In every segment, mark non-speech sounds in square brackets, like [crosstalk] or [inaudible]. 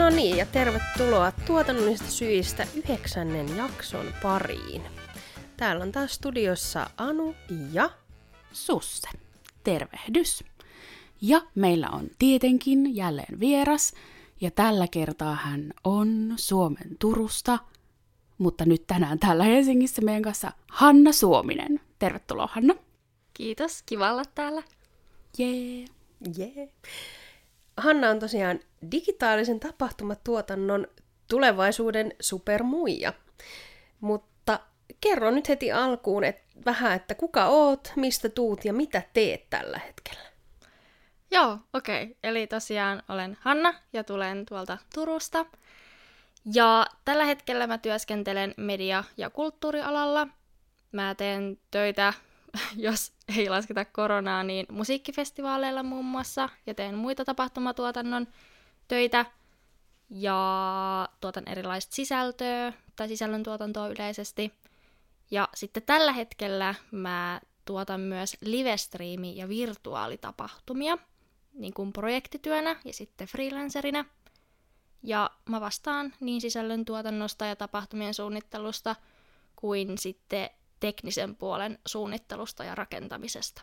No niin, ja tervetuloa tuotannollisista syistä yhdeksännen jakson pariin. Täällä on taas studiossa Anu ja Susse. Tervehdys. Ja meillä on tietenkin jälleen vieras, ja tällä kertaa hän on Suomen Turusta, mutta nyt tänään täällä Helsingissä meidän kanssa Hanna Suominen. Tervetuloa Hanna. Kiitos, kiva olla täällä. Jee. Yeah. Hanna on tosiaan digitaalisen tapahtumatuotannon tulevaisuuden supermuija. Mutta kerro nyt heti alkuun et, vähän, että kuka oot, mistä tuut ja mitä teet tällä hetkellä. Joo, okei. Okay. Eli tosiaan olen Hanna ja tulen tuolta Turusta. Ja tällä hetkellä mä työskentelen media- ja kulttuurialalla. Mä teen töitä, [laughs] jos ei lasketa koronaa, niin musiikkifestivaaleilla muun muassa. Ja teen muita tapahtumatuotannon töitä. Ja tuotan erilaista sisältöä tai sisällöntuotantoa yleisesti. Ja sitten tällä hetkellä mä tuotan myös livestriimi- ja virtuaalitapahtumia niin kuin projektityönä ja sitten freelancerina. Ja mä vastaan niin sisällön tuotannosta ja tapahtumien suunnittelusta kuin sitten teknisen puolen suunnittelusta ja rakentamisesta.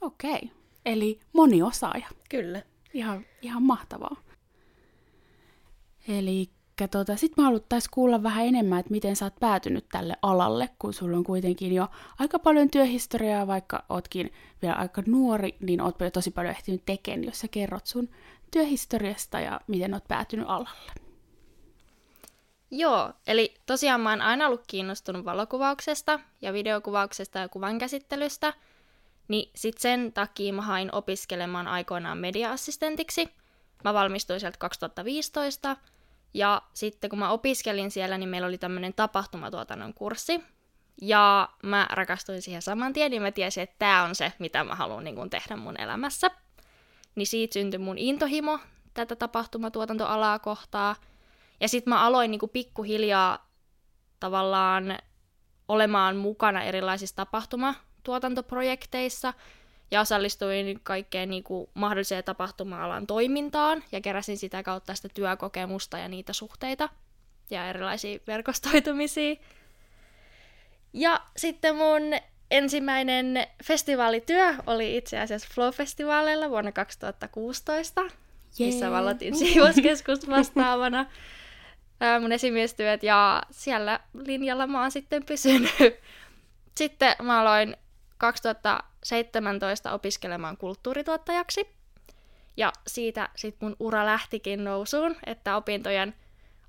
Okei. Eli moniosaaja. Kyllä. Ihan, ihan mahtavaa. Eli tota, sitten me haluttaisiin kuulla vähän enemmän, että miten sä oot päätynyt tälle alalle, kun sulla on kuitenkin jo aika paljon työhistoriaa, vaikka ootkin vielä aika nuori, niin oot jo tosi paljon ehtinyt tekemään, jos sä kerrot sun työhistoriasta ja miten oot päätynyt alalle. Joo, eli tosiaan mä oon aina ollut kiinnostunut valokuvauksesta ja videokuvauksesta ja kuvan käsittelystä, niin sit sen takia mä hain opiskelemaan aikoinaan media-assistentiksi. Mä valmistuin sieltä 2015, ja sitten kun mä opiskelin siellä, niin meillä oli tämmöinen tapahtumatuotannon kurssi. Ja mä rakastuin siihen saman tien, niin mä tiesin, että tämä on se, mitä mä haluan niin tehdä mun elämässä. Niin siitä syntyi mun intohimo tätä tapahtumatuotantoalaa kohtaa. Ja sitten mä aloin niin kuin pikkuhiljaa tavallaan olemaan mukana erilaisissa tapahtumatuotantoprojekteissa – ja osallistuin kaikkeen niin kuin, mahdolliseen tapahtuma-alan toimintaan ja keräsin sitä kautta sitä työkokemusta ja niitä suhteita ja erilaisia verkostoitumisia. Ja sitten mun ensimmäinen festivaalityö oli itse asiassa Flow-festivaaleilla vuonna 2016, yeah. missä valotin siivouskeskus [laughs] vastaavana mun esimiestyöt, ja siellä linjalla mä oon sitten pysynyt. [laughs] Sitten mä aloin 2017 opiskelemaan kulttuurituottajaksi. Ja siitä sitten mun ura lähtikin nousuun, että opintojen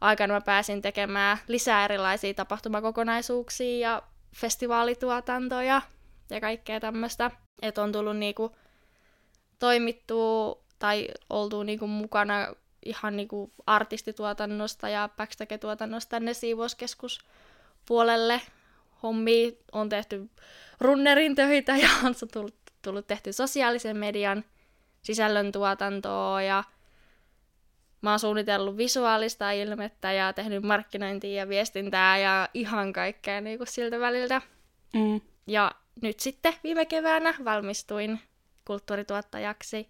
aikana mä pääsin tekemään lisää erilaisia tapahtumakokonaisuuksia ja festivaalituotantoja ja kaikkea tämmöistä. Että on tullut niinku toimittua tai oltu niinku mukana ihan niinku artistituotannosta ja backstage-tuotannosta tänne siivouskeskus puolelle hommia. On tehty runnerin töitä ja on tullut, tullut tehty sosiaalisen median sisällöntuotantoa ja mä oon suunnitellut visuaalista ilmettä ja tehnyt markkinointia ja viestintää ja ihan kaikkea niin kuin siltä väliltä. Mm. Ja nyt sitten viime keväänä valmistuin kulttuurituottajaksi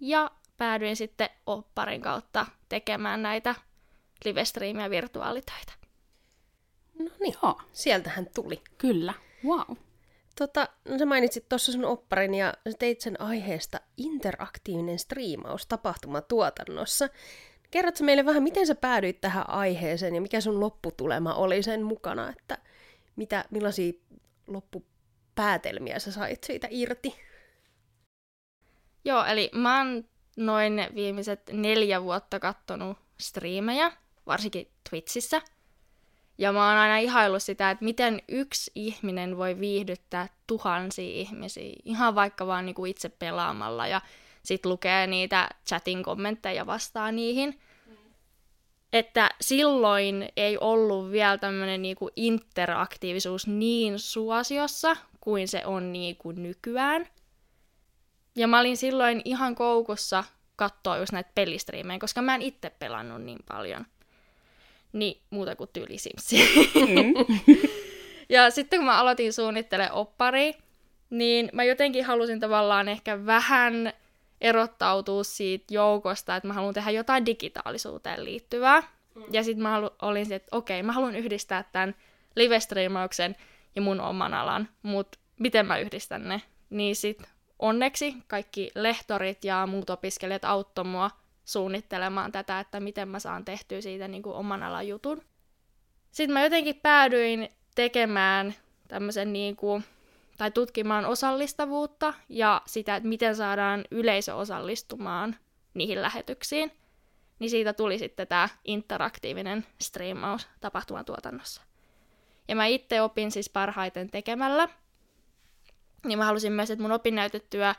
ja päädyin sitten opparin kautta tekemään näitä livestream- ja virtuaalitöitä. No niin, Joo. sieltähän tuli. Kyllä, wow. Tota, no sä mainitsit tuossa sun opparin ja sä teit sen aiheesta interaktiivinen striimaus tapahtumatuotannossa. Kerrotko meille vähän, miten sä päädyit tähän aiheeseen ja mikä sun lopputulema oli sen mukana, että mitä, millaisia loppupäätelmiä sä sait siitä irti? Joo, eli mä oon noin viimeiset neljä vuotta kattonut striimejä, varsinkin Twitchissä – ja mä oon aina ihaillut sitä, että miten yksi ihminen voi viihdyttää tuhansia ihmisiä, ihan vaikka vaan niinku itse pelaamalla ja sit lukee niitä chatin kommentteja vastaan niihin. Mm. Että silloin ei ollut vielä tämmöinen niinku interaktiivisuus niin suosiossa kuin se on niinku nykyään. Ja mä olin silloin ihan koukussa katsoa just näitä pelistriimejä, koska mä en itse pelannut niin paljon niin muuta kuin tyyli Mm. [laughs] ja sitten kun mä aloitin suunnittelemaan oppari, niin mä jotenkin halusin tavallaan ehkä vähän erottautua siitä joukosta, että mä haluan tehdä jotain digitaalisuuteen liittyvää. Mm. Ja sitten mä halu, olin se, että okei, mä haluan yhdistää tämän live-striimauksen ja mun oman alan, mutta miten mä yhdistän ne? Niin sit onneksi kaikki lehtorit ja muut opiskelijat auttoi mua suunnittelemaan tätä, että miten mä saan tehtyä siitä niin kuin oman alan jutun. Sitten mä jotenkin päädyin tekemään tämmöisen niin kuin, tai tutkimaan osallistavuutta ja sitä, että miten saadaan yleisö osallistumaan niihin lähetyksiin. Niin siitä tuli sitten tämä interaktiivinen striimaus tapahtumatuotannossa. Ja mä itse opin siis parhaiten tekemällä. Niin mä halusin myös, että mun opinnäytetyö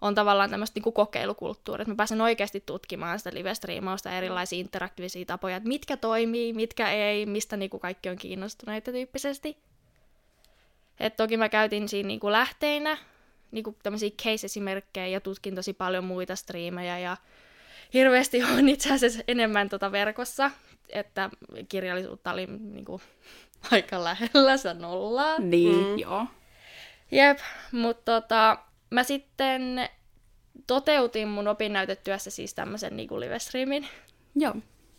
on tavallaan tämmöistä niin kokeilukulttuuria, että mä pääsen oikeasti tutkimaan sitä live-striimausta erilaisia interaktiivisia tapoja, että mitkä toimii, mitkä ei, mistä niin kuin kaikki on kiinnostuneita tyyppisesti. Et toki mä käytin siinä niin kuin lähteinä niin kuin tämmöisiä case-esimerkkejä ja tutkin tosi paljon muita striimejä ja hirveästi on itse asiassa enemmän tota verkossa, että kirjallisuutta oli niin kuin, [laughs] aika lähellä se nollaa. Niin, mm. joo. Jep, mutta tota, mä sitten toteutin mun opinnäytetyössä siis tämmöisen niin live-streamin. Joo.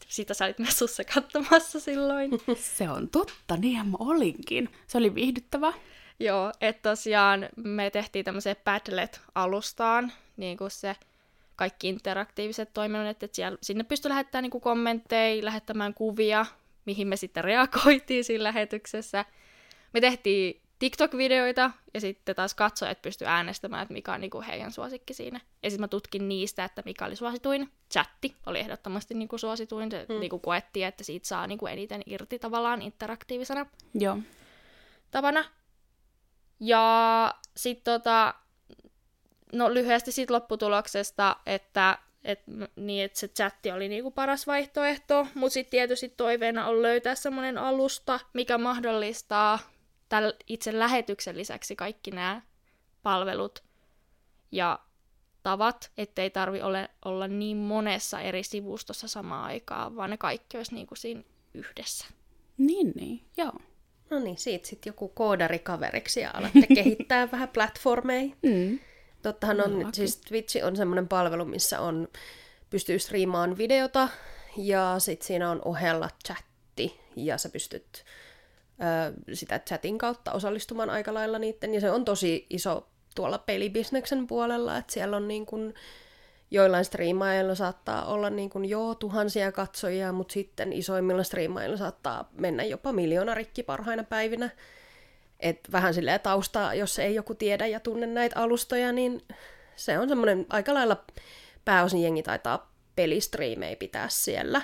Sitä sä olit sussa katsomassa silloin. [laughs] Se on totta, niin mä olinkin. Se oli viihdyttävä. Joo, että tosiaan me tehtiin tämmöiseen Padlet-alustaan, niin kuin se kaikki interaktiiviset toiminnot, että siellä, sinne pystyi lähettämään niin kommentteja, lähettämään kuvia, mihin me sitten reagoitiin siinä lähetyksessä. Me tehtiin TikTok-videoita, ja sitten taas katsojat pysty äänestämään, että mikä on niinku heidän suosikki siinä. Ja sitten mä tutkin niistä, että mikä oli suosituin. Chatti oli ehdottomasti niinku suosituin, se mm. niinku koettiin, että siitä saa niinku eniten irti tavallaan interaktiivisena Joo. tapana. Ja sitten tota, no lyhyesti siitä lopputuloksesta, että et, niin, että se chatti oli niinku paras vaihtoehto, mutta sitten tietysti toiveena on löytää semmoinen alusta, mikä mahdollistaa täl, itse lähetyksen lisäksi kaikki nämä palvelut ja tavat, ettei tarvi ole, olla niin monessa eri sivustossa samaan aikaan, vaan ne kaikki olisi niin kuin siinä yhdessä. Niin, niin, joo. No niin, siitä sitten joku koodarikaveriksi ja alatte [laughs] kehittää vähän platformeja. Mm. Tottahan on, no, siis Twitch on semmoinen palvelu, missä on, pystyy striimaan videota ja sitten siinä on ohella chatti ja sä pystyt sitä chatin kautta osallistumaan aika lailla niiden, ja se on tosi iso tuolla pelibisneksen puolella, että siellä on niin kuin, joillain striimaajilla saattaa olla niin kuin joo tuhansia katsojia, mutta sitten isoimmilla striimaajilla saattaa mennä jopa miljoona rikki parhaina päivinä. Et vähän silleen taustaa, jos ei joku tiedä ja tunne näitä alustoja, niin se on semmoinen aika lailla pääosin jengi taitaa pelistriimejä pitää siellä.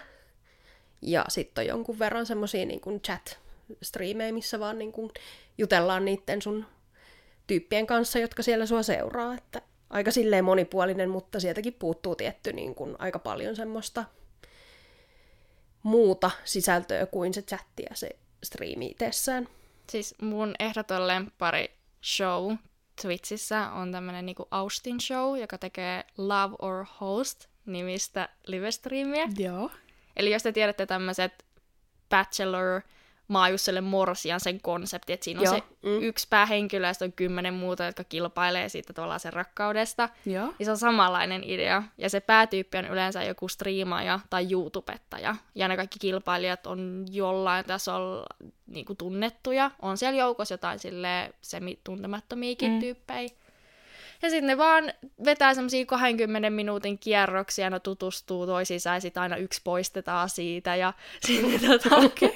Ja sitten on jonkun verran semmoisia niin chat striimejä, missä vaan niin kuin jutellaan niiden sun tyyppien kanssa, jotka siellä sua seuraa. Että aika silleen monipuolinen, mutta sieltäkin puuttuu tietty niin kuin aika paljon semmoista muuta sisältöä kuin se chatti ja se striimi itsessään. Siis mun ehdoton pari show Twitchissä on tämmönen niinku Austin Show, joka tekee Love or Host nimistä live-striimiä. Joo. Eli jos te tiedätte tämmöiset Bachelor, Maajuselle Morsian sen konsepti, että siinä on Joo. se mm. yksi päähenkilö ja sitten on kymmenen muuta, jotka kilpailee siitä tavallaan sen rakkaudesta. Joo. Niin se on samanlainen idea. Ja se päätyyppi on yleensä joku striimaaja tai YouTubettaja. Ja ne kaikki kilpailijat on jollain tasolla niin kuin tunnettuja. On siellä joukossa jotain sille semi-tuntemattomiakin mm. tyyppejä. Ja sitten ne vaan vetää semmoisia 20 minuutin kierroksia, ne tutustuu toisiinsa ja sitten aina yksi poistetaan siitä. Ja [laughs] sitten, tota, okay.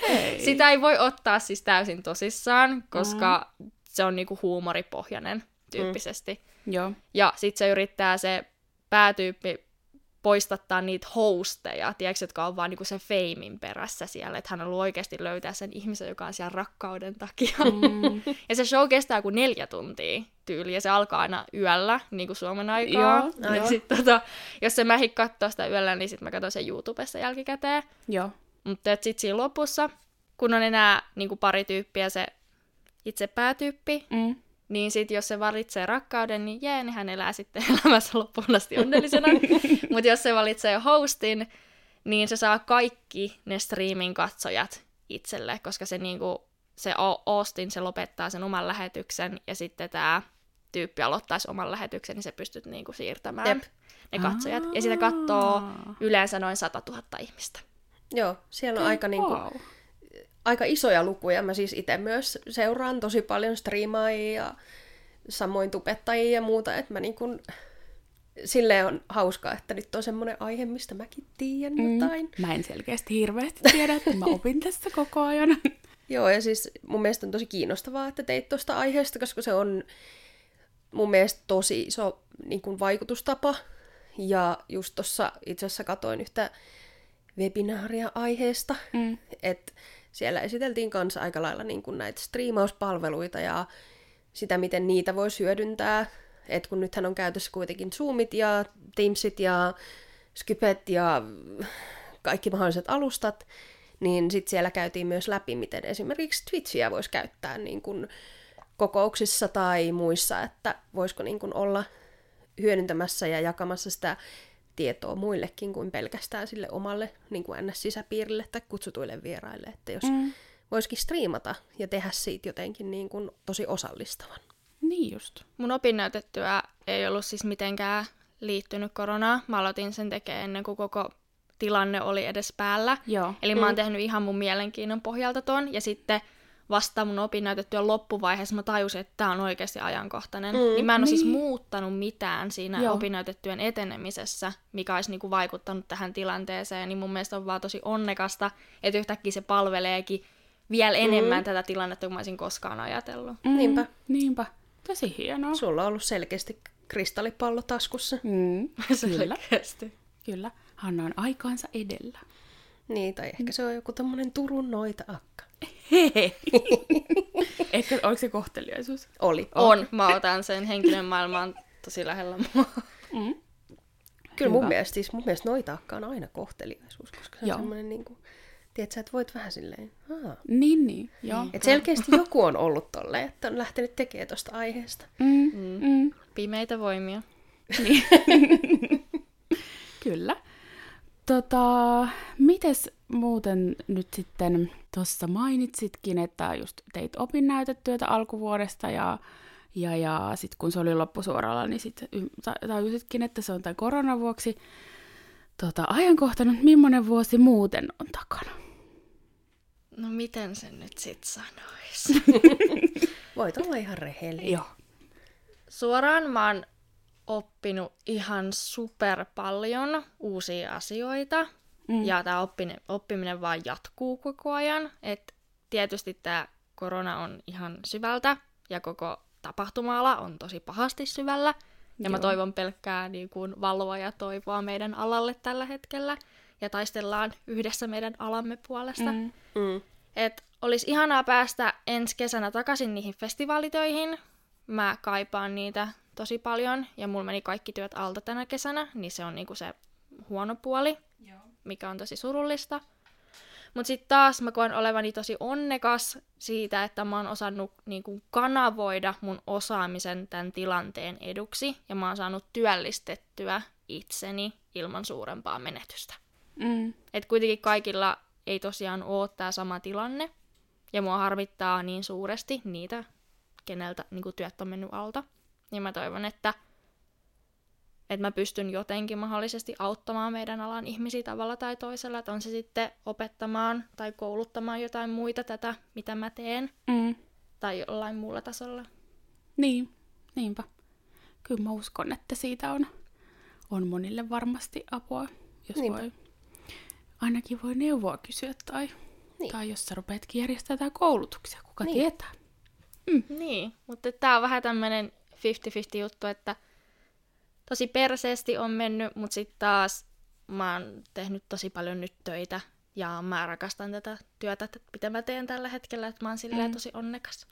sitä ei voi ottaa siis täysin tosissaan, koska mm. se on niinku huumoripohjainen tyyppisesti. Mm. Joo. Ja sitten se yrittää se päätyyppi poistattaa niitä hosteja, tiedätkö, jotka on vaan niinku sen feimin perässä siellä, että hän haluaa oikeasti löytää sen ihmisen, joka on siellä rakkauden takia. Mm. [laughs] ja se show kestää kuin neljä tuntia tyyli, ja se alkaa aina yöllä, niin kuin Suomen aikaa. Joo, no, joo. Sit, tota, jos se mähi katsoo sitä yöllä, niin sitten mä katson sen YouTubessa jälkikäteen. Joo. Mutta sitten siinä lopussa, kun on enää niin kuin pari tyyppiä, se itse päätyyppi, mm niin sitten jos se valitsee rakkauden, niin jee, niin hän elää sitten [laughs] elämässä loppuun asti onnellisena. [laughs] Mutta jos se valitsee hostin, niin se saa kaikki ne streamin katsojat itselle, koska se niinku, se Austin, se lopettaa sen oman lähetyksen, ja sitten tämä tyyppi aloittaisi oman lähetyksen, niin sä pystyt niinku siirtämään Jep. ne katsojat. Ja sitä katsoo Aa. yleensä noin 100 000 ihmistä. Joo, siellä on aika, niinku, Wow. Aika isoja lukuja. Mä siis itse myös seuraan tosi paljon striimaajia ja samoin tubettajia ja muuta, että mä niinku, silleen on hauskaa, että nyt on semmoinen aihe, mistä mäkin tiedän Mm. jotain. Mä en selkeästi hirveästi tiedä, että mä opin tässä koko ajan. [laughs] Joo, ja siis mun mielestä on tosi kiinnostavaa, että teit tuosta aiheesta, koska se on mun mielestä tosi iso niin kuin vaikutustapa. Ja just tuossa itse asiassa katoin yhtä webinaaria aiheesta, Mm. että siellä esiteltiin kanssa aika lailla niin kuin näitä striimauspalveluita ja sitä, miten niitä voisi hyödyntää. Et kun nythän on käytössä kuitenkin Zoomit ja Teamsit ja Skypet ja kaikki mahdolliset alustat, niin sitten siellä käytiin myös läpi, miten esimerkiksi Twitchiä voisi käyttää niin kuin kokouksissa tai muissa, että voisiko niin kuin olla hyödyntämässä ja jakamassa sitä tietoa muillekin kuin pelkästään sille omalle niin kuin NS-sisäpiirille tai kutsutuille vieraille, että jos mm. voisikin striimata ja tehdä siitä jotenkin niin kuin tosi osallistavan. Niin just. Mun opinnäytetyö ei ollut siis mitenkään liittynyt koronaan. Mä aloitin sen tekemään ennen kuin koko tilanne oli edes päällä. Joo. Eli mä oon tehnyt ihan mun mielenkiinnon pohjalta ton. Ja sitten vasta mun opinnäytetyön loppuvaiheessa mä tajusin, että tää on oikeasti ajankohtainen. Mm, niin mä en ole siis niin. muuttanut mitään siinä Joo. opinnäytetyön etenemisessä, mikä olisi niinku vaikuttanut tähän tilanteeseen. Niin mun mielestä on vaan tosi onnekasta, että yhtäkkiä se palveleekin vielä enemmän tätä tilannetta, kuin mä olisin koskaan ajatellut. Mm, Niinpä. Niinpä. Tosi hienoa. Sulla on ollut selkeästi kristallipallo taskussa. Mm, [laughs] kyllä. Selkeästi. Kyllä. Hanna on aikaansa edellä. Niin, tai ehkä se on joku tämmönen Turun noita akka. Hei. Ehkä oliko se kohteliaisuus? Oli. On, [laughs] mä otan sen henkilön maailmaan tosi lähellä mua. Mm. Kyllä mun mielestä, siis mun mielestä noita on aina kohteliaisuus, koska se on semmoinen niin kuin, tiedätkö, että voit vähän silleen, Aa. Niin, niin. Joo. Et selkeästi [laughs] joku on ollut tolleen, että on lähtenyt tekemään tosta aiheesta. Mm, mm. Pimeitä voimia. [laughs] Kyllä. Tota, mites muuten nyt sitten tuossa mainitsitkin, että just teit opinnäytetyötä alkuvuodesta ja, ja, ja sitten kun se oli loppusuoralla, niin sitten tajusitkin, että se on tämän koronan vuoksi tota, ajankohtanut, millainen vuosi muuten on takana. No miten sen nyt sit sanois? [laughs] Voit olla ihan rehellinen. Joo. Suoraan mä oon oppinut ihan super paljon uusia asioita. Mm. Ja tämä oppiminen, oppiminen vaan jatkuu koko ajan. Et tietysti tämä korona on ihan syvältä ja koko tapahtuma-ala on tosi pahasti syvällä. Ja mä Joo. toivon pelkkää niin kuin valoa ja toivoa meidän alalle tällä hetkellä. Ja taistellaan yhdessä meidän alamme puolesta. Mm. Mm. Et olisi ihanaa päästä ensi kesänä takaisin niihin festivaalitöihin. Mä kaipaan niitä tosi paljon ja mulla meni kaikki työt alta tänä kesänä, niin se on niinku se huono puoli, Joo. mikä on tosi surullista. Mutta sitten taas mä koen olevani tosi onnekas siitä, että mä oon osannut niinku kanavoida mun osaamisen tämän tilanteen eduksi ja mä oon saanut työllistettyä itseni ilman suurempaa menetystä. Mm. Et kuitenkin kaikilla ei tosiaan ole tämä sama tilanne. Ja mua harmittaa niin suuresti niitä, keneltä niin työt on mennyt alta. Niin mä toivon, että, että mä pystyn jotenkin mahdollisesti auttamaan meidän alan ihmisiä tavalla tai toisella. Että on se sitten opettamaan tai kouluttamaan jotain muita tätä, mitä mä teen. Mm. Tai jollain muulla tasolla. Niin, niinpä. Kyllä mä uskon, että siitä on, on monille varmasti apua, jos Niinpä. voi. Ainakin voi neuvoa kysyä tai, Niin. tai jos sä rupeatkin järjestämään koulutuksia, kuka Niin. tietää. Niin, mutta tää on vähän tämmönen 50-50 juttu, että tosi perseesti on mennyt, mutta sitten taas mä oon tehnyt tosi paljon nyt töitä ja mä rakastan tätä työtä, mitä mä teen tällä hetkellä, että mä oon silleen Mm. tosi onnekas.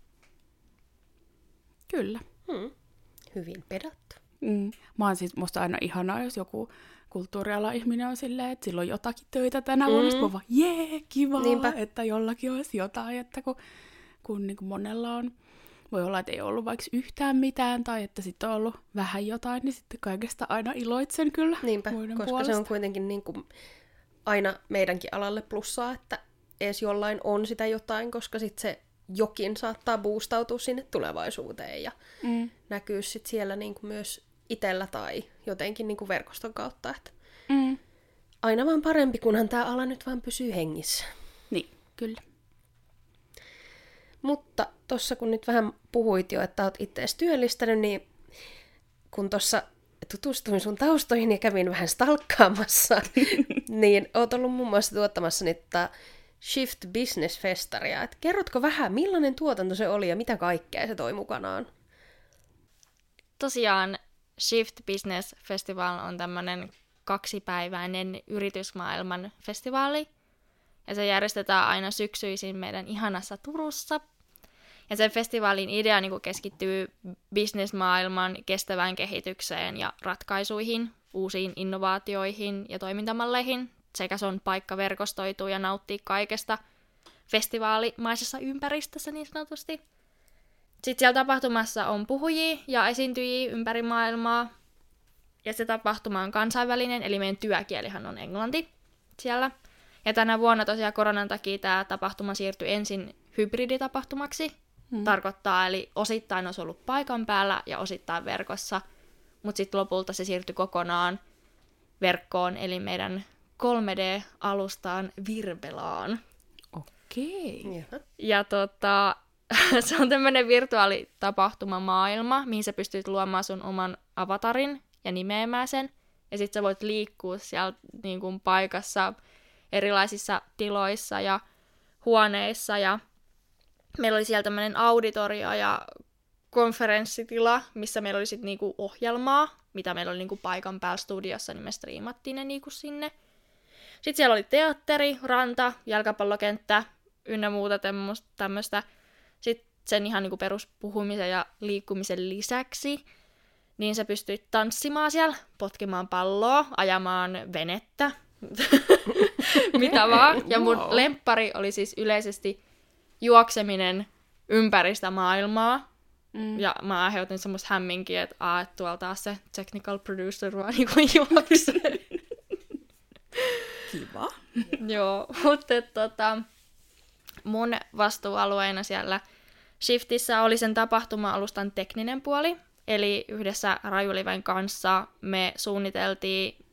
Kyllä. Mm. Hyvin pedattu. Mm. Mä oon siis musta aina ihanaa, jos joku kulttuuriala ihminen on silleen, että sillä on jotakin töitä tänä vuonna. Mm. Vaan, jee, kiva, Niinpä. että jollakin olisi jotain. Että kun, kun niin kuin monella on, voi olla, että ei ollut vaikka yhtään mitään, tai että sitten on ollut vähän jotain, niin sitten kaikesta aina iloitsen kyllä Niinpä, koska puolesta. se on kuitenkin niin kuin aina meidänkin alalle plussaa, että edes jollain on sitä jotain, koska sitten se jokin saattaa boostautua sinne tulevaisuuteen ja Mm. näkyy sit siellä niin kuin myös itsellä tai jotenkin niin kuin verkoston kautta. Että Mm. aina vaan parempi, kunhan tämä ala nyt vaan pysyy hengissä. Niin, kyllä. Mutta tuossa kun nyt vähän puhuit jo, että oot itseäsi työllistänyt, niin kun tuossa tutustuin sun taustoihin ja kävin vähän stalkkaamassa, [laughs] niin oot ollut muun muassa tuottamassa nyt tää Shift Business Festaria. Et kerrotko vähän, millainen tuotanto se oli ja mitä kaikkea se toi mukanaan? Tosiaan Shift Business Festival on tämmöinen kaksipäiväinen yritysmaailman festivaali. Ja se järjestetään aina syksyisin meidän ihanassa Turussa. Ja sen festivaalin idea niin keskittyy bisnesmaailman kestävään kehitykseen ja ratkaisuihin, uusiin innovaatioihin ja toimintamalleihin, sekä se on paikka verkostoitua ja nauttia kaikesta festivaalimaisessa ympäristössä niin sanotusti. Sitten siellä tapahtumassa on puhujia ja esiintyjiä ympäri maailmaa. Ja se tapahtuma on kansainvälinen, eli meidän työkielihan on englanti siellä. Ja tänä vuonna tosiaan koronan takia tämä tapahtuma siirtyi ensin hybriditapahtumaksi. Hmm. Tarkoittaa, eli osittain olisi ollut paikan päällä ja osittain verkossa. Mutta sitten lopulta se siirtyi kokonaan verkkoon, eli meidän 3D-alustaan Virbelaan. Okei. Jaha. Ja tota, [laughs] se on tämmöinen virtuaalitapahtumamaailma, mihin sä pystyt luomaan sun oman avatarin ja nimeämään sen. Ja sit sä voit liikkua siellä niin kuin, paikassa erilaisissa tiloissa ja huoneissa. Ja meillä oli siellä tämmöinen auditorio ja konferenssitila, missä meillä oli sitten niinku ohjelmaa, mitä meillä oli niinku paikan päällä studiossa, niin me striimattiin ne niinku sinne. Sitten siellä oli teatteri, ranta, jalkapallokenttä ynnä muuta tämmöistä. Sitten sen ihan niinku peruspuhumisen ja liikkumisen lisäksi, niin sä pystyit tanssimaan siellä, potkimaan palloa, ajamaan venettä, [laughs] mitä vaan. Ja mun Wow. lemppari oli siis yleisesti juokseminen ympäri sitä maailmaa. Mm. Ja mä aiheutin semmoista hämminkiä, että, aa, että tuolla taas se technical producer vaan [laughs] niinku juoksee. Kiva. Joo, mutta tota, mun vastuualueena siellä Shiftissä oli sen tapahtuma-alustan tekninen puoli. Eli yhdessä Rajuliven kanssa me suunniteltiin,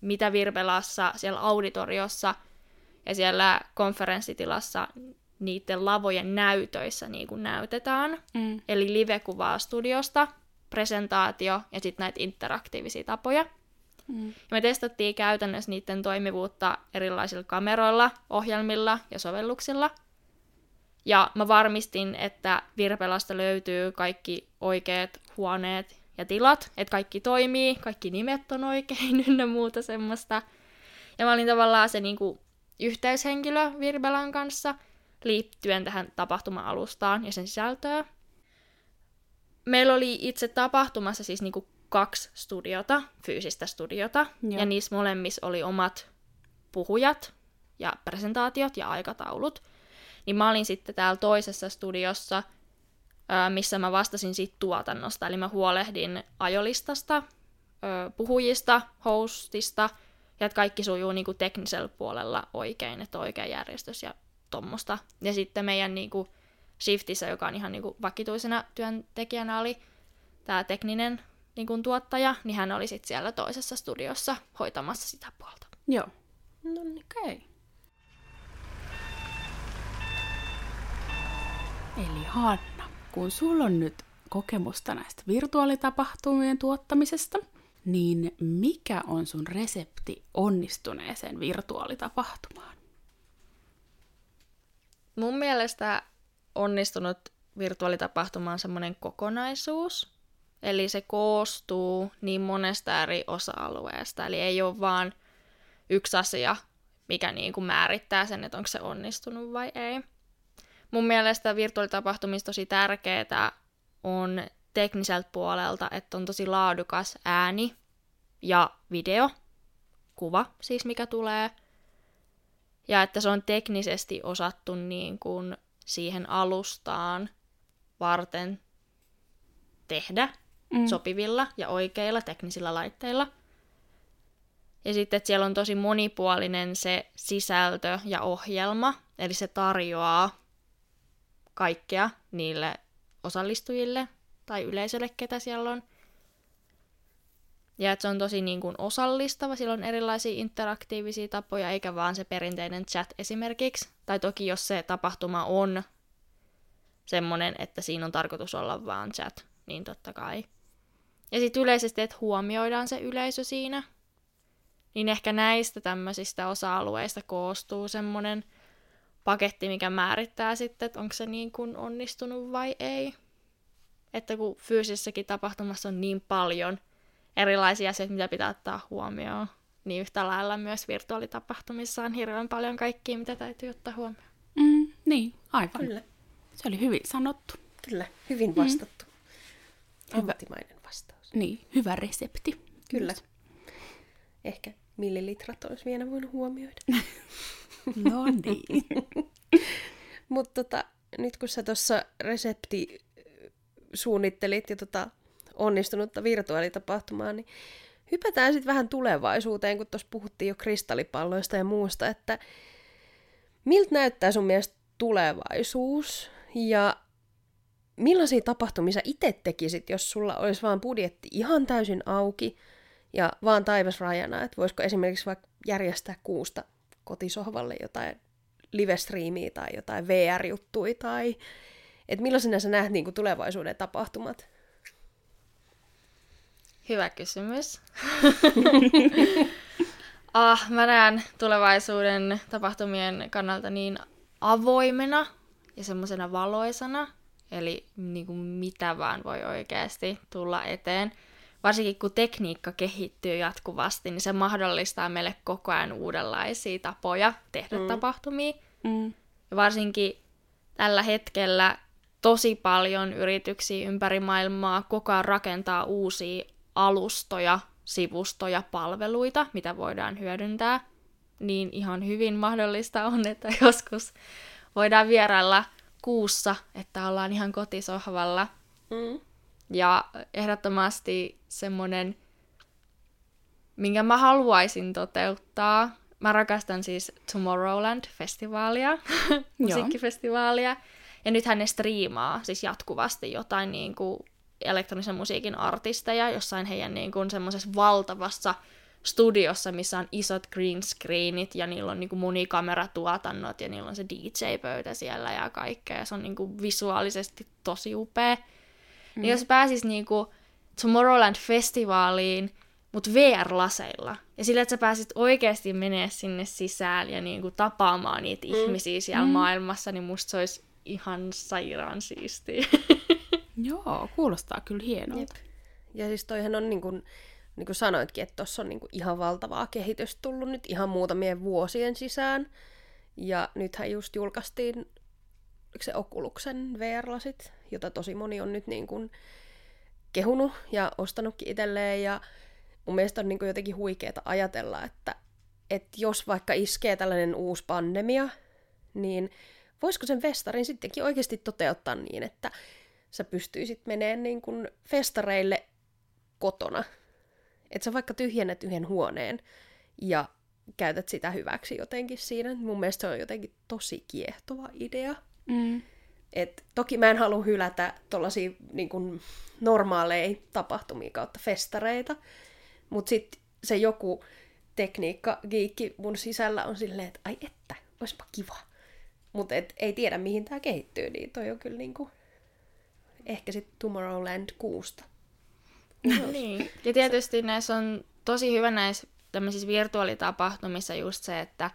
mitä Virvelassa siellä auditoriossa ja siellä konferenssitilassa niiden lavojen näytöissä niin kuin näytetään. Mm. Eli live-kuvaa studiosta, presentaatio ja sitten näitä interaktiivisia tapoja. Mm. Ja me testattiin käytännössä niiden toimivuutta erilaisilla kameroilla, ohjelmilla ja sovelluksilla. Ja mä varmistin, että Virpelasta löytyy kaikki oikeat huoneet ja tilat, että kaikki toimii, kaikki nimet on oikein [laughs] ynnä muuta semmoista. Ja mä olin tavallaan se niinku yhteyshenkilö Virbelan kanssa liittyen tähän tapahtuma-alustaan ja sen sisältöön. Meillä oli itse tapahtumassa siis niinku kaksi studiota, fyysistä studiota, Joo. ja niissä molemmissa oli omat puhujat ja presentaatiot ja aikataulut. Niin mä olin sitten täällä toisessa studiossa, missä mä vastasin siitä tuotannosta, eli mä huolehdin ajolistasta, puhujista, hostista, ja että kaikki sujuu niinku teknisellä puolella oikein, että oikea järjestys ja tommosta. Ja sitten meidän niinku Shiftissä, joka on ihan niinku vakituisena työntekijänä, oli tämä tekninen niinku tuottaja, niin hän oli sitten siellä toisessa studiossa hoitamassa sitä puolta. Joo. No niin. Okei. Eli Hanna, kun sulla on nyt kokemusta näistä virtuaalitapahtumien tuottamisesta, niin mikä on sun resepti onnistuneeseen virtuaalitapahtumaan? Mun mielestä onnistunut virtuaalitapahtuma on semmoinen kokonaisuus. Eli se koostuu niin monesta eri osa-alueesta. Eli ei ole vaan yksi asia, mikä niin kuin määrittää sen, että onko se onnistunut vai ei. Mun mielestä virtuaalitapahtumista tosi tärkeää on tekniseltä puolelta, että on tosi laadukas ääni ja video, kuva siis mikä tulee, ja että se on teknisesti osattu niin kuin siihen alustaan varten tehdä mm. sopivilla ja oikeilla teknisillä laitteilla. Ja sitten, että siellä on tosi monipuolinen se sisältö ja ohjelma, eli se tarjoaa kaikkea niille osallistujille tai yleisölle, ketä siellä on. Ja että se on tosi niin kuin osallistava, sillä on erilaisia interaktiivisia tapoja, eikä vaan se perinteinen chat esimerkiksi. Tai toki jos se tapahtuma on semmoinen, että siinä on tarkoitus olla vaan chat, niin totta kai. Ja sitten yleisesti, että huomioidaan se yleisö siinä. Niin ehkä näistä tämmöisistä osa-alueista koostuu semmoinen paketti, mikä määrittää sitten, että onko se niin kuin onnistunut vai ei. Että kun fyysisessäkin tapahtumassa on niin paljon erilaisia asioita, mitä pitää ottaa huomioon, niin yhtä lailla myös virtuaalitapahtumissa on hirveän paljon kaikkia, mitä täytyy ottaa huomioon. Mm, niin, aivan. Kyllä, Se oli hyvin sanottu. kyllä. Hyvin vastattu. Ammattimainen vastaus. Niin, hyvä resepti. Kyllä. Ehkä millilitrat olisi vielä voinut huomioida. [laughs] No niin. [laughs] Mutta tota, nyt kun sä tuossa resepti suunnittelit ja tota onnistunutta virtuaalitapahtumaa, niin hypätään sitten vähän tulevaisuuteen, kun tuossa puhuttiin jo kristallipalloista ja muusta, että miltä näyttää sun mielestä tulevaisuus ja millaisia tapahtumia sä itse tekisit, jos sulla olisi vaan budjetti ihan täysin auki ja vaan taivas rajana, että voisiko esimerkiksi vaikka järjestää kuusta kotisohvalle jotain live-striimiä tai jotain VR-juttuja tai että millaisena sä näet niin kuin tulevaisuuden tapahtumat? Hyvä kysymys. [laughs] ah, mä näen tulevaisuuden tapahtumien kannalta niin avoimena ja semmoisena valoisana. Eli niin kuin mitä vaan voi oikeasti tulla eteen. Varsinkin kun tekniikka kehittyy jatkuvasti, niin se mahdollistaa meille koko ajan uudenlaisia tapoja tehdä mm. tapahtumia. Mm. Ja varsinkin tällä hetkellä tosi paljon yrityksiä ympäri maailmaa koko ajan rakentaa uusia alustoja, sivustoja, palveluita, mitä voidaan hyödyntää. Niin ihan hyvin mahdollista on, että [laughs] joskus voidaan vierailla kuussa, että ollaan ihan kotisohvalla. Mm. Ja ehdottomasti semmoinen, minkä mä haluaisin toteuttaa. Mä rakastan siis Tomorrowland-festivaalia, [laughs] musiikkifestivaalia. Ja nythän ne striimaa siis jatkuvasti jotain niin kuin elektronisen musiikin artisteja jossain heidän niin kuin semmoisessa valtavassa studiossa, missä on isot green screenit ja niillä on niin kuin monikameratuotannot ja niillä on se DJ-pöytä siellä ja kaikkea. Ja se on niin kuin visuaalisesti tosi upea. Mm. Niin jos pääsis niin kuin Tomorrowland-festivaaliin, mutta VR-laseilla. Ja sillä, että sä pääsit oikeasti menee sinne sisään ja niin kuin tapaamaan niitä mm. ihmisiä siellä mm. maailmassa, niin musta se olisi ihan sairaan siistiä. [laughs] Joo, kuulostaa kyllä hienolta. Jep. Ja siis toihan on niin kuin, niin kuin sanoitkin, että tuossa on niin kuin ihan valtavaa kehitystä tullut nyt ihan muutamien vuosien sisään. Ja nythän just julkaistiin se Oculuksen VR-lasit, jota tosi moni on nyt niin kuin kehunut ja ostanutkin itselleen. Ja mun mielestä on niin kuin jotenkin huikeeta ajatella, että, että jos vaikka iskee tällainen uusi pandemia, niin voisiko sen festarin sittenkin oikeasti toteuttaa niin, että sä pystyisit meneen niin kuin festareille kotona. Että sä vaikka tyhjennät yhden huoneen ja käytät sitä hyväksi jotenkin siinä. Mun mielestä se on jotenkin tosi kiehtova idea. Mm. Et toki mä en halua hylätä tuollaisia niin kuin normaaleja tapahtumia kautta festareita, mutta sitten se joku tekniikka giikki mun sisällä on silleen, että ai että, olisipa kiva. Mutta ei tiedä mihin tämä kehittyy, niin toi on kyllä niinku, ehkä sitten Tomorrowland kuusta. niin. Ja tietysti näissä on tosi hyvä näissä tämmöisissä virtuaalitapahtumissa just se, että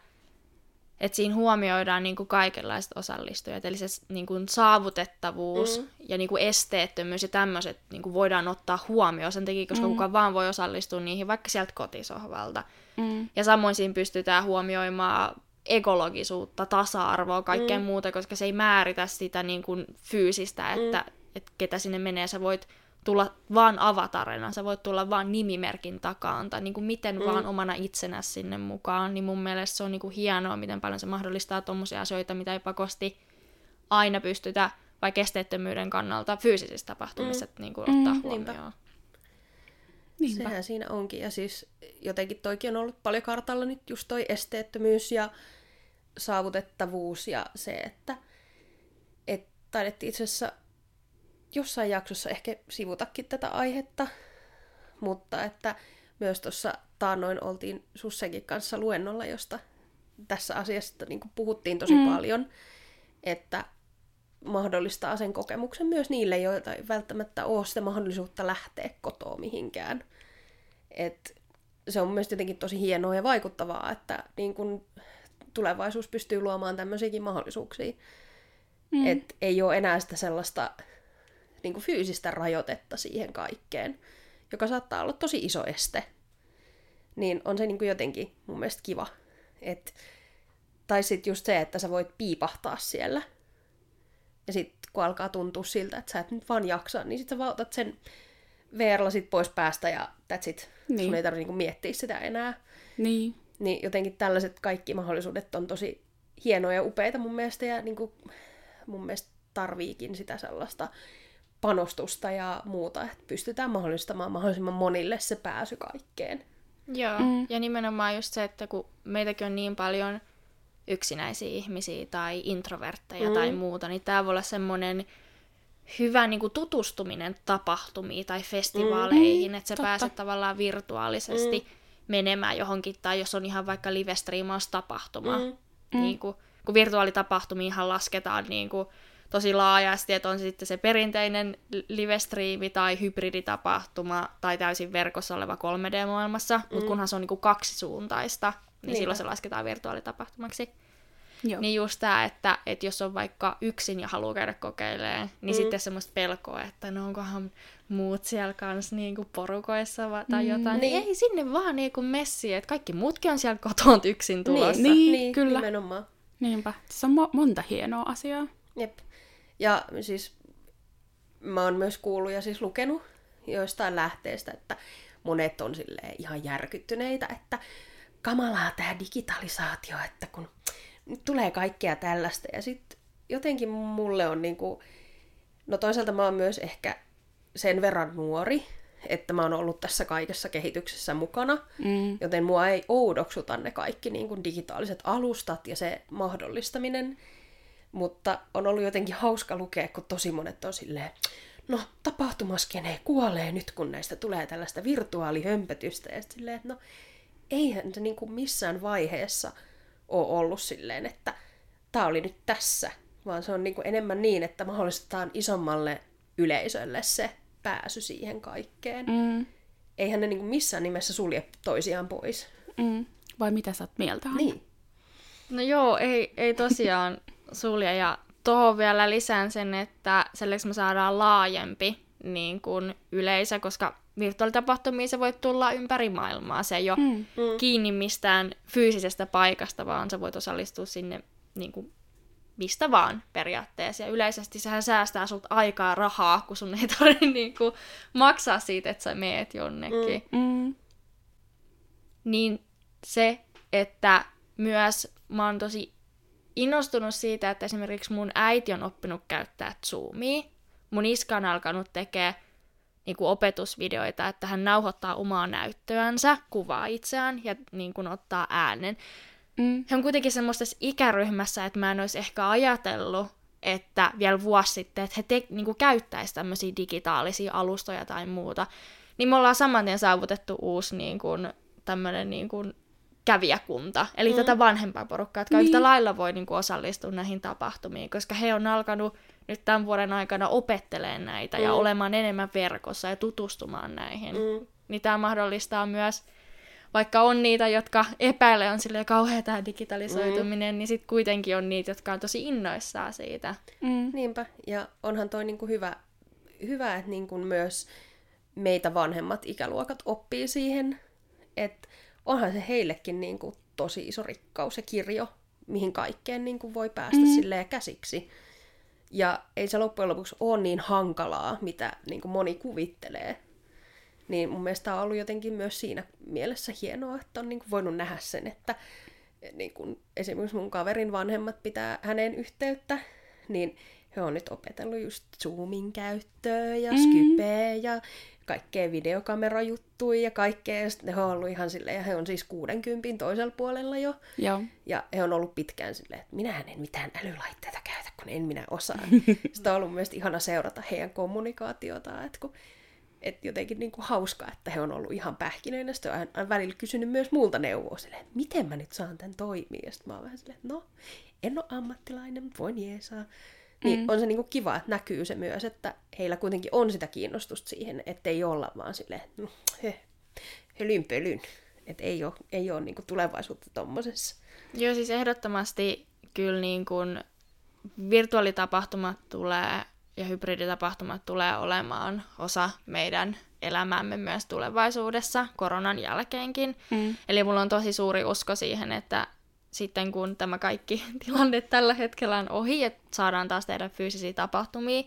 että siinä huomioidaan niin kuin kaikenlaiset osallistujat, eli se niin kuin saavutettavuus mm. ja niin kuin esteettömyys ja tämmöiset niin kuin voidaan ottaa huomioon sen takia, koska mm. kuka vaan voi osallistua niihin vaikka sieltä kotisohvalta. Mm. Ja samoin siinä pystytään huomioimaan ekologisuutta, tasa-arvoa, kaikkea mm. muuta, koska se ei määritä sitä niin kuin fyysistä, että, mm. Että ketä sinne menee. Sä voit tulla vaan avatarina, sä voit tulla vaan nimimerkin takaan, tai niin kuin miten mm. vaan omana itsenä sinne mukaan, niin mun mielestä se on niin kuin hienoa, miten paljon se mahdollistaa tuommoisia asioita, mitä ei pakosti aina pystytä, vaikka esteettömyyden kannalta fyysisissä tapahtumissa mm. niin kuin ottaa mm, huomioon. Niinpä. Niinpä. Sehän siinä onkin. Ja siis jotenkin toikin on ollut paljon kartalla nyt just toi esteettömyys ja saavutettavuus ja se, että et taidettiin itse asiassa jossain jaksossa ehkä sivutakin tätä aihetta, mutta että myös tuossa taannoin oltiin Sussenkin kanssa luennolla, josta tässä asiasta niin puhuttiin tosi mm. paljon, että mahdollistaa sen kokemuksen myös niille, joita ei välttämättä ole sitä mahdollisuutta lähteä kotoa mihinkään. Et se on myös jotenkin tosi hienoa ja vaikuttavaa, että niin kun tulevaisuus pystyy luomaan tämmöisiäkin mahdollisuuksia. Mm. Et ei ole enää sitä sellaista niin kuin fyysistä rajoitetta siihen kaikkeen, joka saattaa olla tosi iso este. Niin on se niin kuin jotenkin mun mielestä kiva. Et, tai sitten just se, että sä voit piipahtaa siellä. Ja sitten kun alkaa tuntua siltä, että sä et nyt vaan jaksa, niin sitten sä otat sen VR-lasit pois päästä ja that's it. Niin. Sun ei tarvitse niinku miettiä sitä enää. Niin. Niin jotenkin tällaiset kaikki mahdollisuudet on tosi hienoja ja upeita mun mielestä ja niinku, mun mielestä tarviikin sitä sellaista panostusta ja muuta, että pystytään mahdollistamaan mahdollisimman monille se pääsy kaikkeen. Joo, mm. ja nimenomaan just se, että kun meitäkin on niin paljon yksinäisiä ihmisiä tai introvertteja mm. tai muuta, niin tämä voi olla semmoinen hyvä niin kuin tutustuminen tapahtumiin tai festivaaleihin, mm, että sä totta. pääset tavallaan virtuaalisesti mm. menemään johonkin, tai jos on ihan vaikka live tapahtuma, mm. niin kuin, kun virtuaalitapahtumiinhan lasketaan niin kuin, tosi laajasti, että on sitten se perinteinen livestriimi tai hybriditapahtuma tai täysin verkossa oleva 3D-maailmassa, mm. mutta kunhan se on niin kuin kaksisuuntaista, niin Niinpä. silloin se lasketaan virtuaalitapahtumaksi. Joo. Niin just tämä, että, että jos on vaikka yksin ja haluaa käydä kokeilemaan, niin mm. sitten semmoista pelkoa, että no onkohan muut siellä kanssa niin kuin porukoissa va- tai mm, jotain. Niin. niin ei sinne vaan niin kuin messi, että kaikki muutkin on siellä kotona yksin niin, tulossa. Niin, niin, niin kyllä. nimenomaan. Niinpä. Se on mo- monta hienoa asiaa. Jep. Ja siis mä oon myös kuullut ja siis lukenut joistain lähteistä, että monet on sille ihan järkyttyneitä, että kamalaa tämä digitalisaatio, että kun nyt tulee kaikkea tällaista. Ja sitten jotenkin mulle on niinku, no toisaalta mä oon myös ehkä sen verran nuori, että mä oon ollut tässä kaikessa kehityksessä mukana, mm. joten mua ei oudoksuta ne kaikki niin kuin digitaaliset alustat ja se mahdollistaminen. Mutta on ollut jotenkin hauska lukea, kun tosi monet on silleen, no tapahtumaskene kuolee nyt, kun näistä tulee tällaista virtuaalihömpötystä. Ja silleen, että no eihän se niin kuin missään vaiheessa ole ollut silleen, että tämä oli nyt tässä, vaan se on niin kuin enemmän niin, että mahdollistetaan isommalle yleisölle se pääsy siihen kaikkeen. Mm. Eihän ne niin kuin missään nimessä sulje toisiaan pois. Mm. Vai mitä sä oot mieltä? Niin. No joo, ei, ei tosiaan sulje. Ja tuohon vielä lisään sen, että selleksi me saadaan laajempi niin kuin yleisö, koska virtuaalitapahtumiin se voi tulla ympäri maailmaa. Se ei ole mm. kiinni mistään fyysisestä paikasta, vaan sä voit osallistua sinne niin kuin mistä vaan periaatteessa. Ja yleisesti sehän säästää sut aikaa rahaa, kun sun ei tarvitse [laughs] niin kuin, maksaa siitä, että sä meet jonnekin. Mm. Mm. Niin se, että myös mä oon tosi innostunut siitä, että esimerkiksi mun äiti on oppinut käyttää Zoomia. Mun iska on alkanut tekemään niin kuin opetusvideoita, että hän nauhoittaa omaa näyttöänsä, kuvaa itseään ja niin kuin ottaa äänen. Mm. He on kuitenkin semmoisessa ikäryhmässä, että mä en olisi ehkä ajatellut, että vielä vuosi sitten, että he te, niin kuin käyttäisivät tämmöisiä digitaalisia alustoja tai muuta. Niin me ollaan saman tien saavutettu uusi niin kuin, tämmöinen niin kuin, kävijäkunta, eli mm. tätä vanhempaa porukkaa, jotka niin. yhtä lailla voi niin kuin, osallistua näihin tapahtumiin, koska he on alkanut nyt tämän vuoden aikana opettelee näitä mm. ja olemaan enemmän verkossa ja tutustumaan näihin. Mm. Niin tämä mahdollistaa myös, vaikka on niitä, jotka epäilee on silleen kauhea tämä digitalisoituminen, mm. niin sitten kuitenkin on niitä, jotka on tosi innoissaan siitä. Mm. Niinpä, ja onhan toi niinku hyvä, hyvä, että niinku myös meitä vanhemmat ikäluokat oppii siihen, että onhan se heillekin niinku tosi iso rikkaus ja kirjo, mihin kaikkeen niinku voi päästä mm. silleen käsiksi. Ja ei se loppujen lopuksi ole niin hankalaa, mitä niin kuin moni kuvittelee. Niin mun mielestä on ollut jotenkin myös siinä mielessä hienoa, että on niin kuin voinut nähdä sen, että niin kuin esimerkiksi mun kaverin vanhemmat pitää häneen yhteyttä, niin he on nyt opetellut just Zoomin käyttöä ja Mm. Skypeä ja kaikkea videokamerajuttuja ja kaikkea. Ja sitten he on ollut ihan silleen, ja he on siis 60 toisella puolella jo. Joo. Ja he on ollut pitkään silleen, että minähän en mitään älylaitteita käytä, kun en minä osaa. [laughs] Sitten on ollut myös ihana seurata heidän kommunikaatiotaan, että kun et jotenkin niin kuin hauska, että he on ollut ihan pähkinöinä. Sitten on aina välillä kysynyt myös multa neuvoa silleen, että miten mä nyt saan tämän toimia. Ja sitten mä oon vähän silleen, että no, en ole ammattilainen, voin jeesaa. Niin mm. on se niin kuin kiva, että näkyy se myös, että heillä kuitenkin on sitä kiinnostusta siihen, ettei olla vaan silleen, että no, he, hölynpölyn. Että ei ole, ei ole niin kuin tulevaisuutta tommosessa. Joo, siis ehdottomasti kyllä niin kuin virtuaalitapahtumat tulee ja hybriditapahtumat tulee olemaan osa meidän elämäämme myös tulevaisuudessa, koronan jälkeenkin. Mm. Eli mulla on tosi suuri usko siihen, että sitten kun tämä kaikki [laughs] tilanne tällä hetkellä on ohi, että saadaan taas tehdä fyysisiä tapahtumia,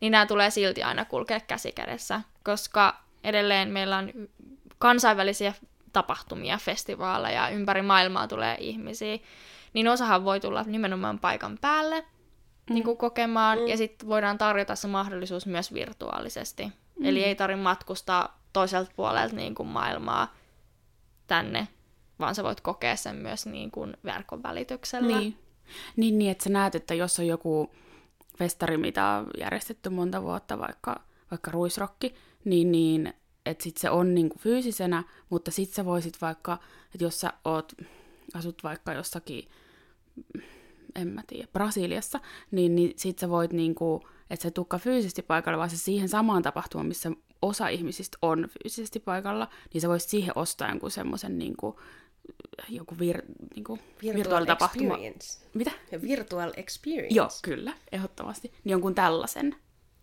niin nämä tulee silti aina kulkea käsi kädessä, koska edelleen meillä on kansainvälisiä tapahtumia, festivaaleja, ympäri maailmaa tulee ihmisiä, niin osahan voi tulla nimenomaan paikan päälle mm. niin kuin kokemaan, mm. ja sitten voidaan tarjota se mahdollisuus myös virtuaalisesti. Mm. Eli ei tarvitse matkustaa toiselta puolelta niin kuin maailmaa tänne, vaan sä voit kokea sen myös niin kuin verkon välityksellä. Niin. niin. Niin, että sä näet, että jos on joku festari, mitä on järjestetty monta vuotta, vaikka, vaikka ruisrokki, niin, niin että sit se on niinku fyysisenä, mutta sit sä voisit vaikka, että jos sä oot, asut vaikka jossakin, en mä tiedä, Brasiliassa, niin, niin sit sä voit niinku, että se tukka fyysisesti paikalle, vaan se siihen samaan tapahtumaan, missä osa ihmisistä on fyysisesti paikalla, niin sä voisit siihen ostaa jonkun semmoisen niinku, joku vir, niinku, Virtual virtuaalitapahtuma. experience. Mitä? Ja virtual experience. Joo, kyllä, ehdottomasti. Niin jonkun tällaisen.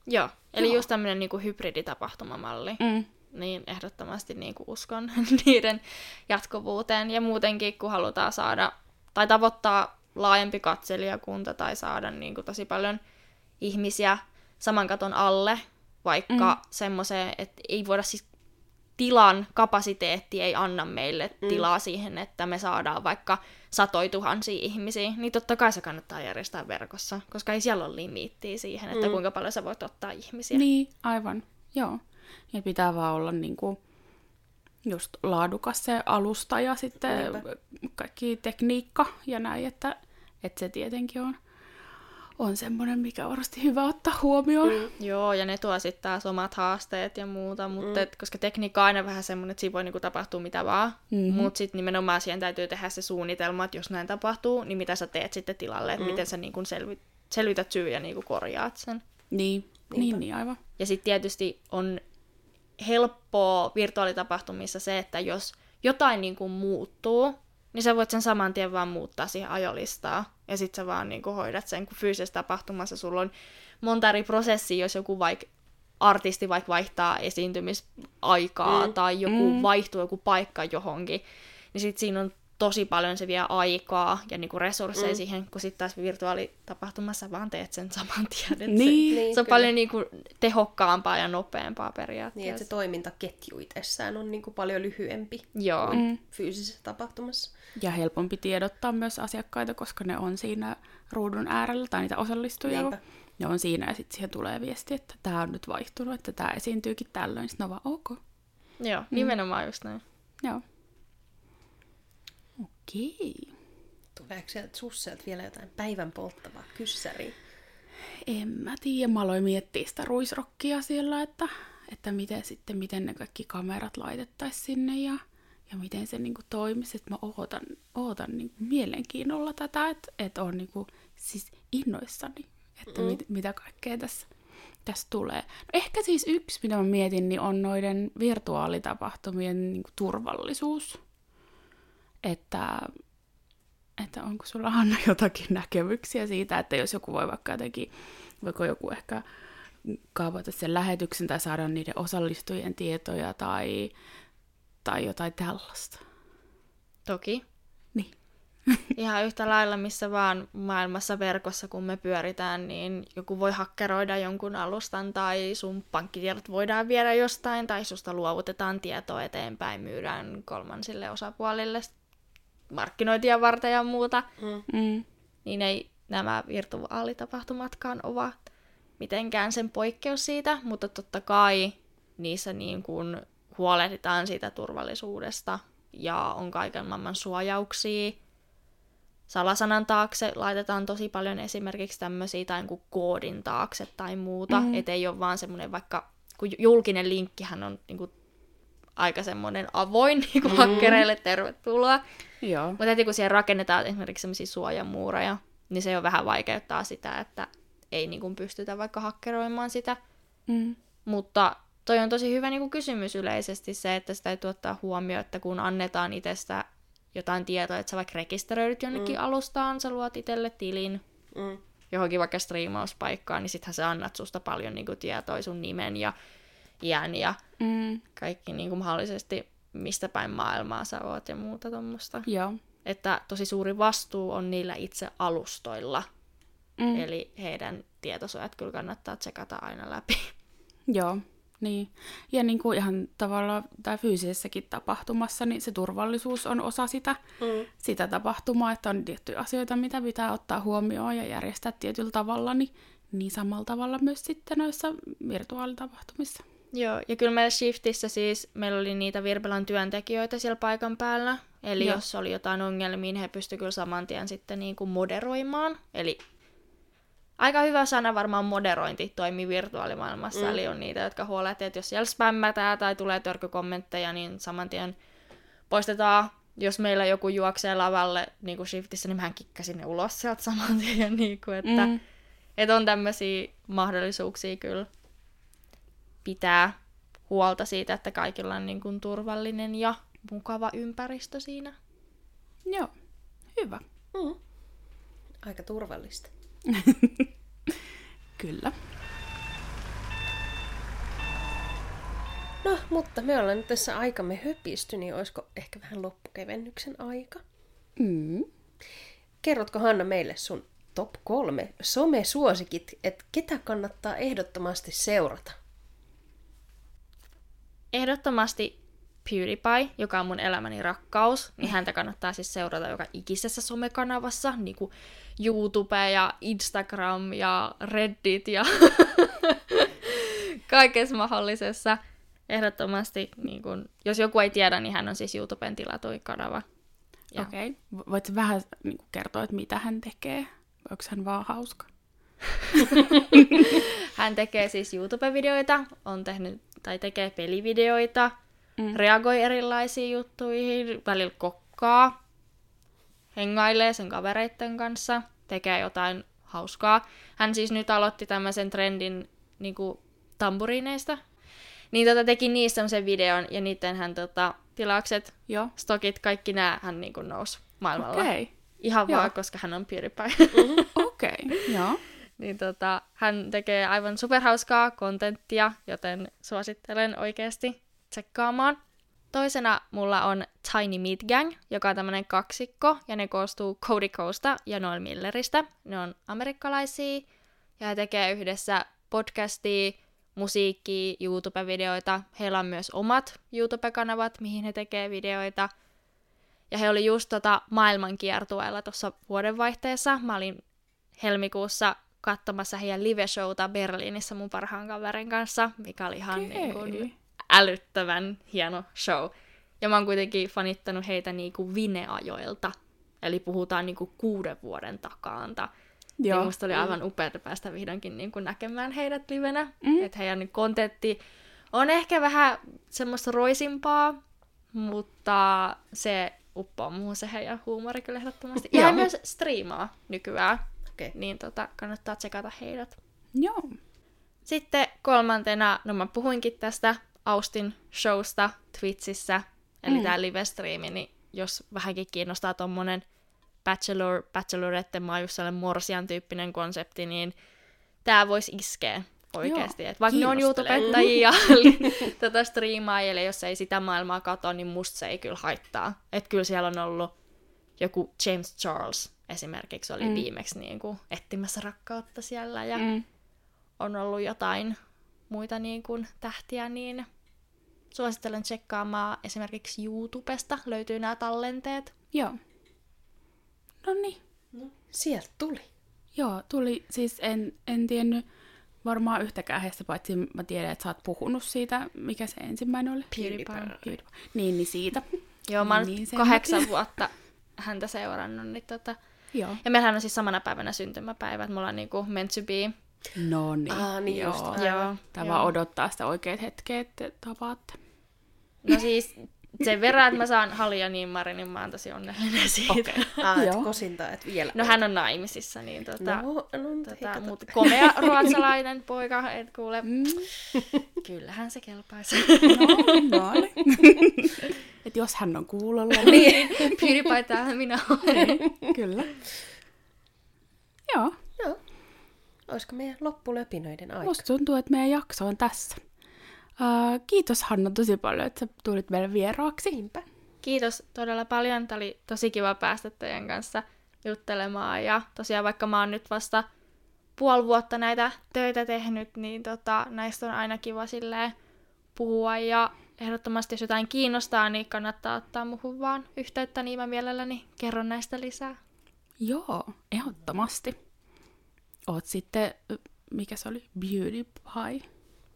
Joo, eli Joo. just tämmöinen niin hybriditapahtumamalli. Mm. niin ehdottomasti niin kuin uskon [laughs] niiden jatkuvuuteen. Ja muutenkin, kun halutaan saada tai tavoittaa laajempi katselijakunta tai saada niin kuin tosi paljon ihmisiä saman katon alle, vaikka mm. semmoiseen, että ei voida siis tilan kapasiteetti ei anna meille mm. tilaa siihen, että me saadaan vaikka satoi tuhansia ihmisiä, niin totta kai se kannattaa järjestää verkossa, koska ei siellä ole limiittiä siihen, että mm. kuinka paljon sä voit ottaa ihmisiä. Niin, aivan. Joo. Ja pitää vaan olla niinku just laadukas se alusta ja sitten Niinpä. kaikki tekniikka ja näin, että, että se tietenkin on, on semmoinen, mikä on varmasti hyvä ottaa huomioon. Mm. Joo, ja ne tuo sitten taas omat haasteet ja muuta, mutta mm. et, koska tekniikka on aina vähän semmoinen, että siinä voi niinku tapahtua mitä vaan, mm-hmm. mutta sitten nimenomaan siihen täytyy tehdä se suunnitelma, että jos näin tapahtuu, niin mitä sä teet sitten tilalle, että mm. miten sä niinku selvi- selvität syy ja niinku korjaat sen. Niin, niin, niin, aivan. Ja sitten tietysti on helppoa virtuaalitapahtumissa se, että jos jotain niinku muuttuu, niin sä voit sen saman tien vaan muuttaa siihen ajolistaan. Ja sit sä vaan niinku hoidat sen, kun fyysisessä tapahtumassa sulla on monta eri prosessia, jos joku vaikka artisti vaikka vaihtaa esiintymisaikaa mm. tai joku mm. vaihtuu joku paikka johonkin, niin sit siinä on tosi paljon se vie aikaa ja niinku resursseja mm. siihen, kun sitten taas virtuaalitapahtumassa vaan teet sen saman [laughs] tien. Niin. se, Niin, se on kyllä. paljon niinku tehokkaampaa ja nopeampaa periaatteessa. Niin, että se toimintaketju itsessään on niin kuin paljon lyhyempi Joo. kuin Mm. fyysisessä tapahtumassa. Ja helpompi tiedottaa myös asiakkaita, koska ne on siinä ruudun äärellä, tai niitä osallistujia. Niinpä. Ne on siinä, ja sitten siihen tulee viesti, että tämä on nyt vaihtunut, että tämä esiintyykin tällöin. Sitten ne on vaan, ok. Joo, nimenomaan just näin. Joo. Okei. Tuleeko sieltä susselta vielä jotain päivän polttavaa kyssäriä? En mä tiedä, mä aloin miettiä sitä ruisrokkia siellä, että, että miten sitten, miten ne kaikki kamerat laitettaisiin sinne ja, ja miten se niinku toimisi. Että mä ootan, ootan niinku mielenkiinnolla tätä, että et on niinku, siis innoissani, että mm. mit, mitä kaikkea tässä, tässä tulee. No ehkä siis yksi, mitä mä mietin, niin on noiden virtuaalitapahtumien niinku turvallisuus. Että että onko sulla Hanna jotakin näkemyksiä siitä, että jos joku voi vaikka jotenkin, voiko joku ehkä kaavoita sen lähetyksen tai saada niiden osallistujien tietoja tai, tai jotain tällaista. Toki. Niin. [laughs] Ihan yhtä lailla, missä vaan maailmassa verkossa, kun me pyöritään, niin joku voi hakkeroida jonkun alustan tai sun pankkitiedot voidaan viedä jostain tai susta luovutetaan tietoa eteenpäin, myydään kolmansille osapuolille markkinointia varten ja muuta. Mm. Mm. Niin ei nämä virtuaalitapahtumatkaan ovat mitenkään sen poikkeus siitä, mutta totta kai niissä niin kuin huolehditaan siitä turvallisuudesta ja on kaiken maailman suojauksia. Salasanan taakse laitetaan tosi paljon esimerkiksi tämmöisiä tai kuin koodin taakse tai muuta, mm. et ei ole vaan semmoinen vaikka, kun julkinen linkkihän on niin kuin aika semmoinen avoin niin kuin mm. hakkereille tervetuloa. Joo. Mutta heti kun siihen rakennetaan esimerkiksi semmoisia suojamuureja, niin se jo vähän vaikeuttaa sitä, että ei niin kuin pystytä vaikka hakkeroimaan sitä. Mm. Mutta toi on tosi hyvä niin kuin kysymys yleisesti se, että sitä täytyy ottaa huomioon, että kun annetaan itsestä jotain tietoa, että sä vaikka rekisteröidyt jonnekin mm. alustaan, sä luot itselle tilin Mm. johonkin vaikka striimauspaikkaan, niin sittenhän sä annat susta paljon niin kuin, tietoa sun nimen ja iän ja Mm. kaikki niin kuin, mahdollisesti mistä päin maailmaa sä oot ja muuta tuommoista. Joo. Että tosi suuri vastuu on niillä itse alustoilla. Mm. Eli heidän tietosuojat kyllä kannattaa tsekata aina läpi. Joo, niin. Ja niin kuin ihan tavallaan tai fyysisessäkin tapahtumassa, niin se turvallisuus on osa sitä, Mm. sitä tapahtumaa, että on tiettyjä asioita, mitä pitää ottaa huomioon ja järjestää tietyllä tavalla, niin, niin samalla tavalla myös sitten noissa virtuaalitapahtumissa. Joo, ja kyllä meillä Shiftissä siis, meillä oli niitä Virbelan työntekijöitä siellä paikan päällä. Eli Joo. jos oli jotain ongelmia, niin he pystyivät kyllä saman tien sitten niin kuin moderoimaan. Eli aika hyvä sana varmaan moderointi toimii virtuaalimaailmassa. Mm. Eli on niitä, jotka huolehtii, että jos siellä spämmätään tai tulee törkykommentteja, niin saman tien poistetaan. Jos meillä joku juoksee lavalle niin kuin Shiftissä, niin mähän kikkasin ne ulos sieltä saman tien. [laughs] Niin kuin, että. Mm. että on tämmöisiä mahdollisuuksia kyllä pitää huolta siitä, että kaikilla on niin kuin turvallinen ja mukava ympäristö siinä. Joo, hyvä. Mm. Aika turvallista. [laughs] Kyllä. No, mutta me ollaan nyt tässä aikamme höpisty, niin olisiko ehkä vähän loppukevennyksen aika? Mm. Kerrotko Hanna meille sun top kolme somesuosikit, että ketä kannattaa ehdottomasti seurata? Ehdottomasti PewDiePie, joka on mun elämäni rakkaus, niin häntä kannattaa siis seurata joka ikisessä somekanavassa, niin kuin YouTube ja Instagram ja Reddit ja [laughs] kaikessa mahdollisessa. Ehdottomasti, niin kun, jos joku ei tiedä, niin hän on siis YouTuben tilatui kanava. Ja Okei. Okay. Voitko vähän niin kuin, kertoa, että mitä hän tekee? Onko hän vaan hauska? [laughs] Hän tekee siis YouTube-videoita, on tehnyt tai tekee pelivideoita, Mm. reagoi erilaisiin juttuihin, välillä kokkaa, hengailee sen kavereitten kanssa, tekee jotain hauskaa. Hän siis nyt aloitti tämmöisen trendin niinku, tamburiineista. Niin tota, teki niistä semmoisen videon, ja niiden hän tota, tilaukset, Joo. stokit, kaikki nämä hän niinku, nousi maailmalla. Okay. Ihan Joo. vaan, koska hän on PewDiePie. Okei. Okay. Joo. Niin tota, hän tekee aivan superhauskaa kontenttia, joten suosittelen oikeasti tsekkaamaan. Toisena mulla on Tiny Meat Gang, joka on tämmönen kaksikko, ja ne koostuu Cody Coasta ja Noel Milleristä. Ne on amerikkalaisia, ja he tekee yhdessä podcastia, musiikkia, YouTube-videoita. Heillä on myös omat YouTube-kanavat, mihin he tekee videoita. Ja he oli just tota maailmankiertueella tuossa vuodenvaihteessa. Mä olin helmikuussa katsomassa heidän live-showta Berliinissä mun parhaan kaverin kanssa, mikä oli ihan Okei. niin kuin älyttävän hieno show. Ja mä oon kuitenkin fanittanut heitä niinku Vine-ajoilta. Eli puhutaan niinku kuuden vuoden takaanta. Joo. Ja musta oli aivan upeata päästä vihdoinkin niinku näkemään heidät livenä. Mm. Mm. Että heidän kontentti on ehkä vähän semmoista roisimpaa, mutta se uppoo muuhun se heidän huumori kyllä ehdottomasti. [laughs] Ja he myös striimaa nykyään. Okay. niin tota, kannattaa tsekata heidät. Joo. Sitten kolmantena, no mä puhuinkin tästä Austin showsta Twitchissä, eli Mm. tää live-striimi, niin jos vähänkin kiinnostaa tommonen Bachelor, Bachelorette Majusalle Morsian tyyppinen konsepti, niin tää voisi iskeä oikeasti. Joo, Et vaikka ne on. YouTubettajia ja [laughs] tota striimaajille, jos ei sitä maailmaa kato, niin musta se ei kyllä haittaa. Et kyllä siellä on ollut joku James Charles esimerkiksi oli Mm. viimeksi niin kuin etsimässä rakkautta siellä ja Mm. on ollut jotain muita niin kuin tähtiä, niin suosittelen tsekkaamaan esimerkiksi YouTubesta, löytyy nämä tallenteet. Joo. No niin. No, sieltä tuli. Joo, tuli, siis en, en tiennyt varmaan yhtäkään heistä, paitsi mä tiedän, että sä oot puhunut siitä, mikä se ensimmäinen oli. PewDiePie. PewDiePie. Niin, niin siitä. Joo, mä oon Niin, sen kahdeksan vuotta häntä seurannut, niin tota... Joo. Ja meillähän on siis samana päivänä syntymäpäivä, että mulla on niinku meant to be. No niin. Aa, niin joo. just. Joo. Tää joo. vaan odottaa sitä oikeat hetkeä, että tapaatte. No siis sen verran, että mä saan Halia niin Mari, niin mä oon tosi onnellinen siitä. Okei. Ah, et Joo. kosintaa, että vielä. No hän on naimisissa, niin tota... No, no mutta tota, hei, mut komea [laughs] ruotsalainen poika, et kuule, Mm. kyllähän se kelpaisi. No, no niin. Et jos hän on kuulolla, niin PewDiePie täällä minä olen. kyllä. Joo, Joo. Olisiko meidän loppulöpinöiden aika? musta tuntuu, että meidän jakso on tässä. Uh, kiitos Hanna tosi paljon, että sä tulit meille vieraaksi. Niinpä. Kiitos todella paljon. Tämä oli tosi kiva päästä teidän kanssa juttelemaan. Ja tosiaan vaikka mä oon nyt vasta puoli vuotta näitä töitä tehnyt, niin tota, näistä on aina kiva silleen puhua. Ja ehdottomasti jos jotain kiinnostaa, niin kannattaa ottaa muuhun vaan yhteyttä, niin mä mielelläni kerron näistä lisää. Joo, ehdottomasti. Oot sitten, mikä se oli? Beauty Pie?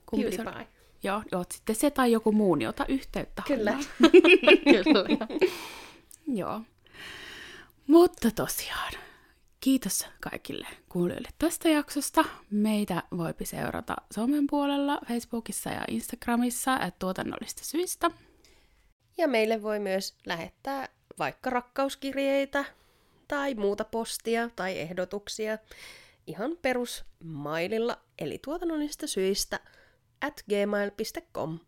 Kumpi se oli? Joo, oot sitten se tai joku muu, niin ota yhteyttä. Kyllä. [laughs] Kyllä. Joo. Mutta tosiaan, kiitos kaikille kuulijoille tästä jaksosta. Meitä voipi seurata somen puolella, Facebookissa ja Instagramissa, että tuotannollista syistä. Ja meille voi myös lähettää vaikka rakkauskirjeitä tai muuta postia tai ehdotuksia ihan perusmaililla, eli tuotannollisista syistä at gmail.com.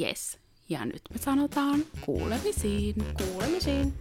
Yes. Ja nyt me sanotaan kuulemisiin. Kuulemisiin!